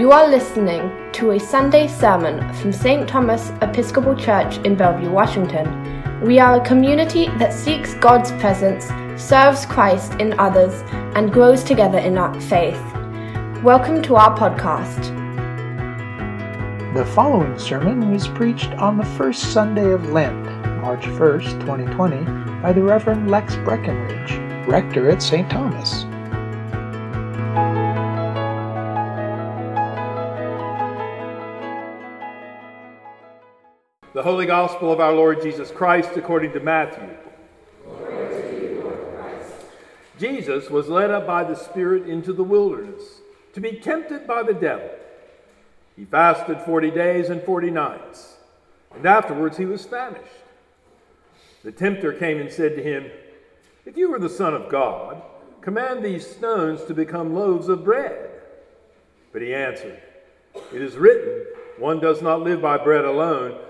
You are listening to a Sunday sermon from St. Thomas Episcopal Church in Bellevue, Washington. We are a community that seeks God's presence, serves Christ in others, and grows together in our faith. Welcome to our podcast. The following sermon was preached on the first Sunday of Lent, March 1st, 2020, by the Reverend Lex Breckenridge, rector at St. Thomas. The Holy Gospel of our Lord Jesus Christ according to Matthew. Jesus was led up by the Spirit into the wilderness to be tempted by the devil. He fasted 40 days and 40 nights, and afterwards he was famished. The tempter came and said to him, If you are the Son of God, command these stones to become loaves of bread. But he answered, It is written, One does not live by bread alone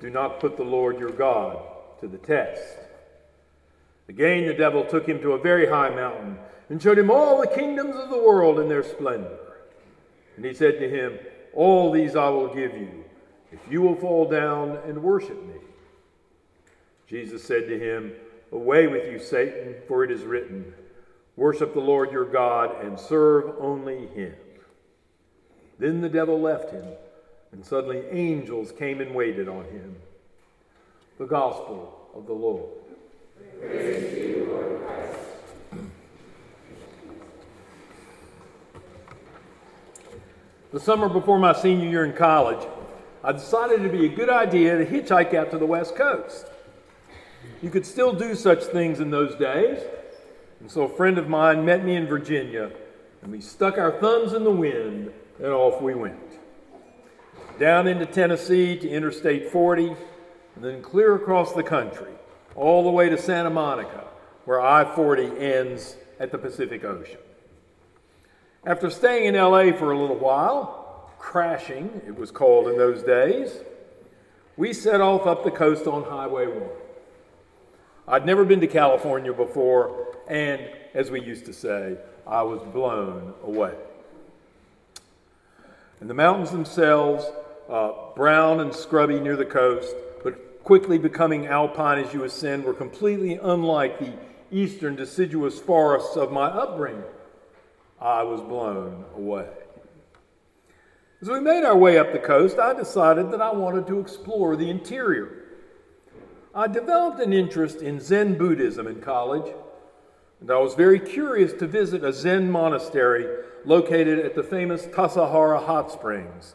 do not put the Lord your God to the test. Again, the devil took him to a very high mountain and showed him all the kingdoms of the world in their splendor. And he said to him, All these I will give you, if you will fall down and worship me. Jesus said to him, Away with you, Satan, for it is written, Worship the Lord your God and serve only him. Then the devil left him and suddenly angels came and waited on him. The Gospel of the Lord. The summer before my senior year in college, I decided it'd be a good idea to hitchhike out to the West Coast. You could still do such things in those days, and so a friend of mine met me in Virginia, and we stuck our thumbs in the wind, and off we went down into Tennessee to Interstate 40, and then clear across the country, all the way to Santa Monica, where I 40 ends at the Pacific Ocean. After staying in LA for a little while, crashing, it was called in those days, we set off up the coast on Highway 1. I'd never been to California before, and as we used to say, I was blown away. And the mountains themselves uh, brown and scrubby near the coast, but quickly becoming alpine as you ascend, were completely unlike the eastern deciduous forests of my upbringing. I was blown away. As we made our way up the coast, I decided that I wanted to explore the interior. I developed an interest in Zen Buddhism in college, and I was very curious to visit a Zen monastery located at the famous Tassajara Hot Springs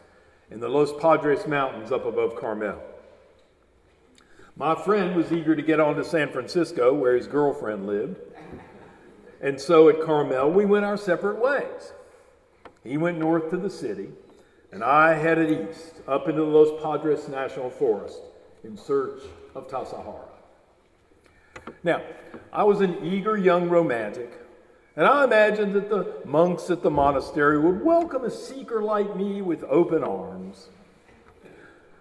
in the Los Padres Mountains up above Carmel. My friend was eager to get on to San Francisco, where his girlfriend lived. And so at Carmel, we went our separate ways. He went north to the city, and I headed east up into the Los Padres National Forest in search of Tassajara. Now, I was an eager young romantic and I imagined that the monks at the monastery would welcome a seeker like me with open arms.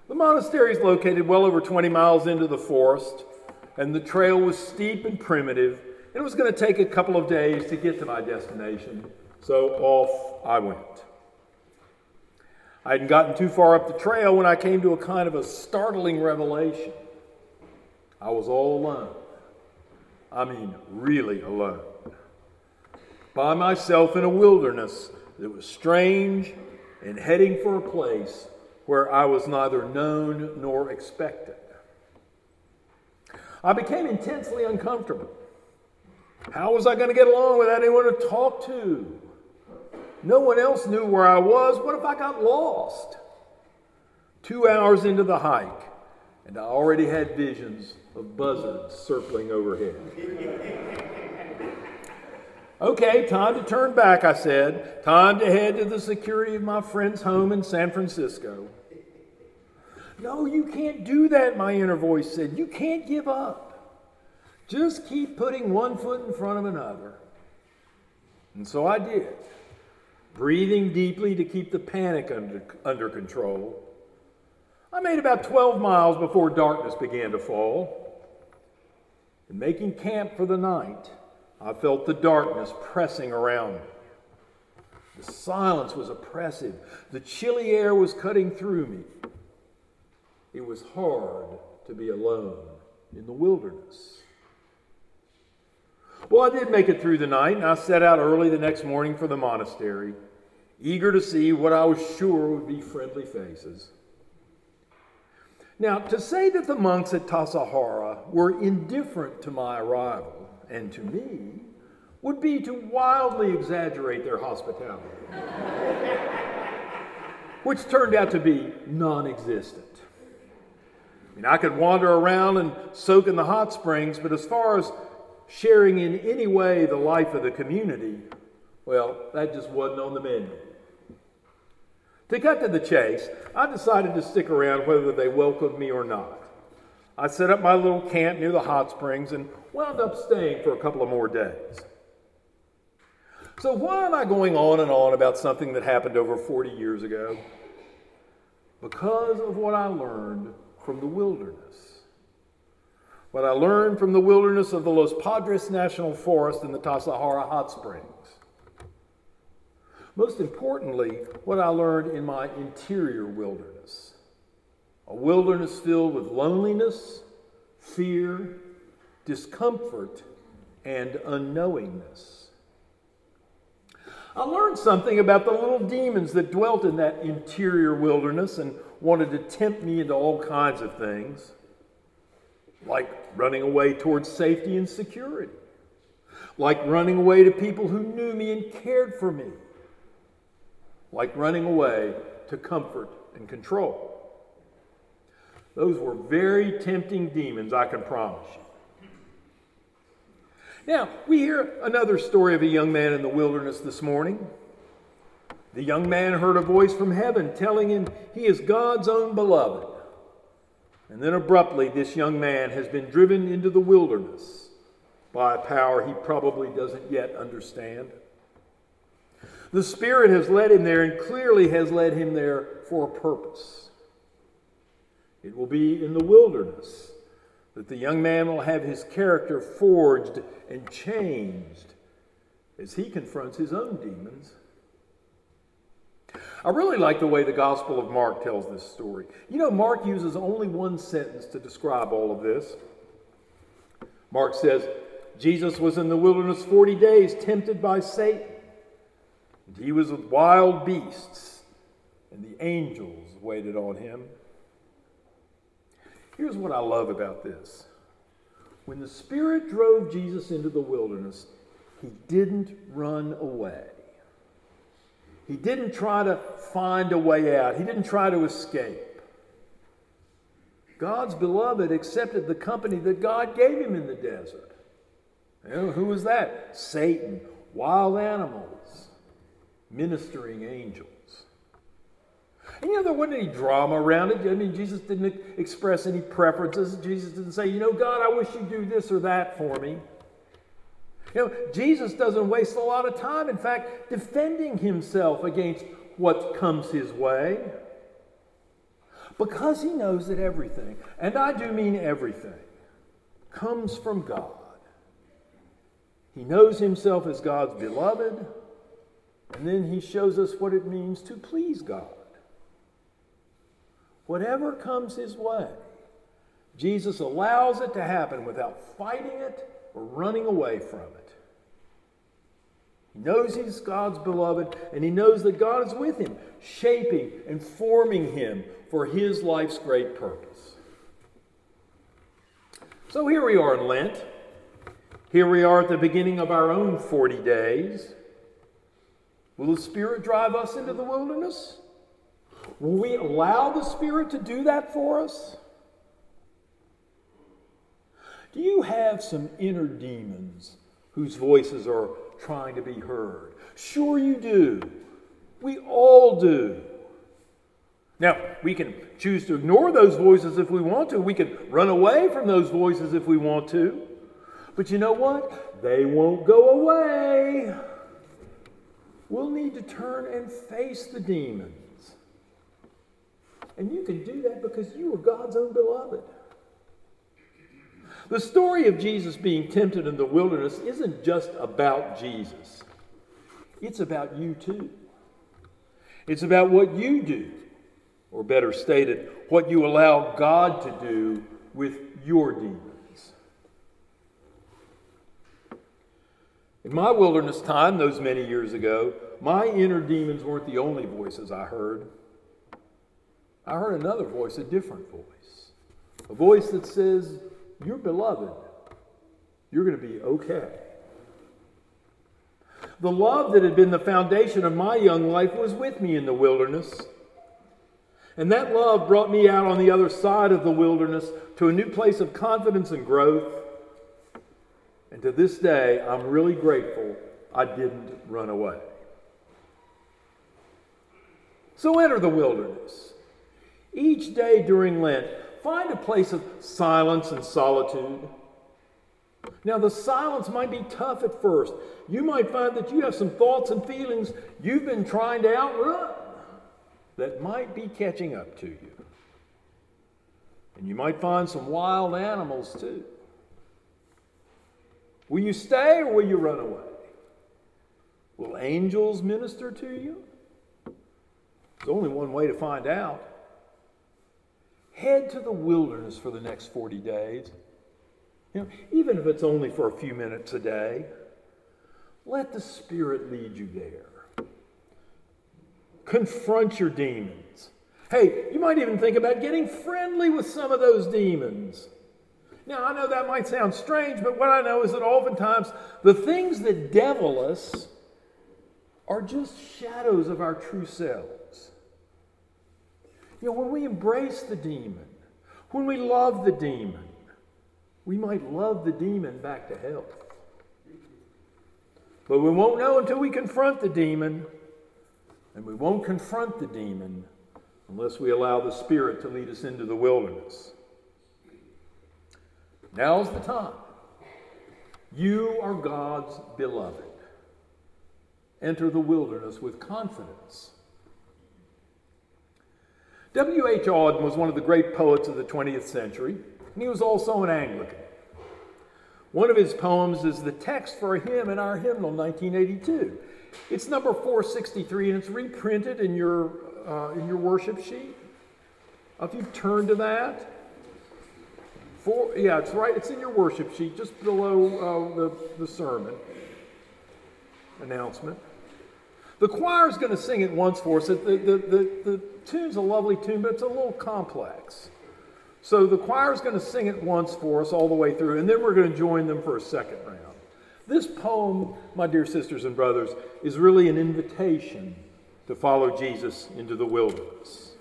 The monastery is located well over 20 miles into the forest, and the trail was steep and primitive. And it was going to take a couple of days to get to my destination, so off I went. I hadn't gotten too far up the trail when I came to a kind of a startling revelation. I was all alone. I mean, really alone by myself in a wilderness that was strange and heading for a place where I was neither known nor expected. I became intensely uncomfortable. How was I going to get along without anyone to talk to? No one else knew where I was. What if I got lost? Two hours into the hike, and I already had visions of buzzards circling overhead. Okay, time to turn back, I said. Time to head to the security of my friend's home in San Francisco. No, you can't do that, my inner voice said. You can't give up. Just keep putting one foot in front of another. And so I did, breathing deeply to keep the panic under, under control. I made about 12 miles before darkness began to fall. And making camp for the night, I felt the darkness pressing around me. The silence was oppressive. The chilly air was cutting through me. It was hard to be alone in the wilderness. Well, I did make it through the night, and I set out early the next morning for the monastery, eager to see what I was sure would be friendly faces. Now, to say that the monks at Tassajara were indifferent to my arrival and to me would be to wildly exaggerate their hospitality, which turned out to be non existent. I mean, I could wander around and soak in the hot springs, but as far as sharing in any way the life of the community, well, that just wasn't on the menu. To cut to the chase, I decided to stick around whether they welcomed me or not. I set up my little camp near the hot springs and wound up staying for a couple of more days. So, why am I going on and on about something that happened over 40 years ago? Because of what I learned from the wilderness. What I learned from the wilderness of the Los Padres National Forest and the Tassajara Hot Springs. Most importantly, what I learned in my interior wilderness. A wilderness filled with loneliness, fear, discomfort, and unknowingness. I learned something about the little demons that dwelt in that interior wilderness and wanted to tempt me into all kinds of things, like running away towards safety and security, like running away to people who knew me and cared for me, like running away to comfort and control. Those were very tempting demons, I can promise you. Now, we hear another story of a young man in the wilderness this morning. The young man heard a voice from heaven telling him he is God's own beloved. And then abruptly, this young man has been driven into the wilderness by a power he probably doesn't yet understand. The Spirit has led him there and clearly has led him there for a purpose. It will be in the wilderness that the young man will have his character forged and changed as he confronts his own demons. I really like the way the Gospel of Mark tells this story. You know, Mark uses only one sentence to describe all of this. Mark says, Jesus was in the wilderness 40 days, tempted by Satan. And he was with wild beasts, and the angels waited on him. Here's what I love about this. When the Spirit drove Jesus into the wilderness, he didn't run away. He didn't try to find a way out, he didn't try to escape. God's beloved accepted the company that God gave him in the desert. Who was that? Satan, wild animals, ministering angels. And you know, there wasn't any drama around it. I mean, Jesus didn't express any preferences. Jesus didn't say, you know, God, I wish you'd do this or that for me. You know, Jesus doesn't waste a lot of time, in fact, defending himself against what comes his way. Because he knows that everything, and I do mean everything, comes from God. He knows himself as God's beloved, and then he shows us what it means to please God. Whatever comes his way, Jesus allows it to happen without fighting it or running away from it. He knows he's God's beloved, and he knows that God is with him, shaping and forming him for his life's great purpose. So here we are in Lent. Here we are at the beginning of our own 40 days. Will the Spirit drive us into the wilderness? Will we allow the Spirit to do that for us? Do you have some inner demons whose voices are trying to be heard? Sure, you do. We all do. Now, we can choose to ignore those voices if we want to. We can run away from those voices if we want to. But you know what? They won't go away. We'll need to turn and face the demons. And you can do that because you are God's own beloved. The story of Jesus being tempted in the wilderness isn't just about Jesus, it's about you too. It's about what you do, or better stated, what you allow God to do with your demons. In my wilderness time, those many years ago, my inner demons weren't the only voices I heard. I heard another voice, a different voice, a voice that says, You're beloved. You're going to be okay. The love that had been the foundation of my young life was with me in the wilderness. And that love brought me out on the other side of the wilderness to a new place of confidence and growth. And to this day, I'm really grateful I didn't run away. So enter the wilderness. Each day during Lent, find a place of silence and solitude. Now, the silence might be tough at first. You might find that you have some thoughts and feelings you've been trying to outrun that might be catching up to you. And you might find some wild animals too. Will you stay or will you run away? Will angels minister to you? There's only one way to find out. Head to the wilderness for the next 40 days. You know, even if it's only for a few minutes a day, let the Spirit lead you there. Confront your demons. Hey, you might even think about getting friendly with some of those demons. Now, I know that might sound strange, but what I know is that oftentimes the things that devil us are just shadows of our true selves. You know, when we embrace the demon, when we love the demon, we might love the demon back to hell. But we won't know until we confront the demon, and we won't confront the demon unless we allow the Spirit to lead us into the wilderness. Now's the time. You are God's beloved. Enter the wilderness with confidence. W.H. Auden was one of the great poets of the 20th century, and he was also an Anglican. One of his poems is the text for a hymn in our hymnal, 1982. It's number 463, and it's reprinted in your, uh, in your worship sheet. If you turn to that, Four, yeah, it's right. It's in your worship sheet, just below uh, the, the sermon announcement. The choir is going to sing it once for us. The, the, the, the tune's a lovely tune, but it's a little complex. So the choir is going to sing it once for us all the way through, and then we're going to join them for a second round. This poem, my dear sisters and brothers, is really an invitation to follow Jesus into the wilderness.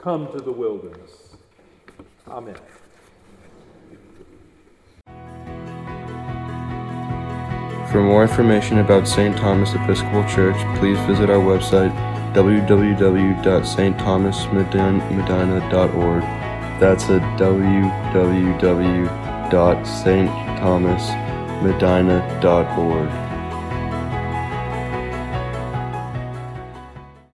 Come to the wilderness. Amen. For more information about St. Thomas Episcopal Church, please visit our website www.stthomasmedina.org. That's at www.stthomasmedina.org.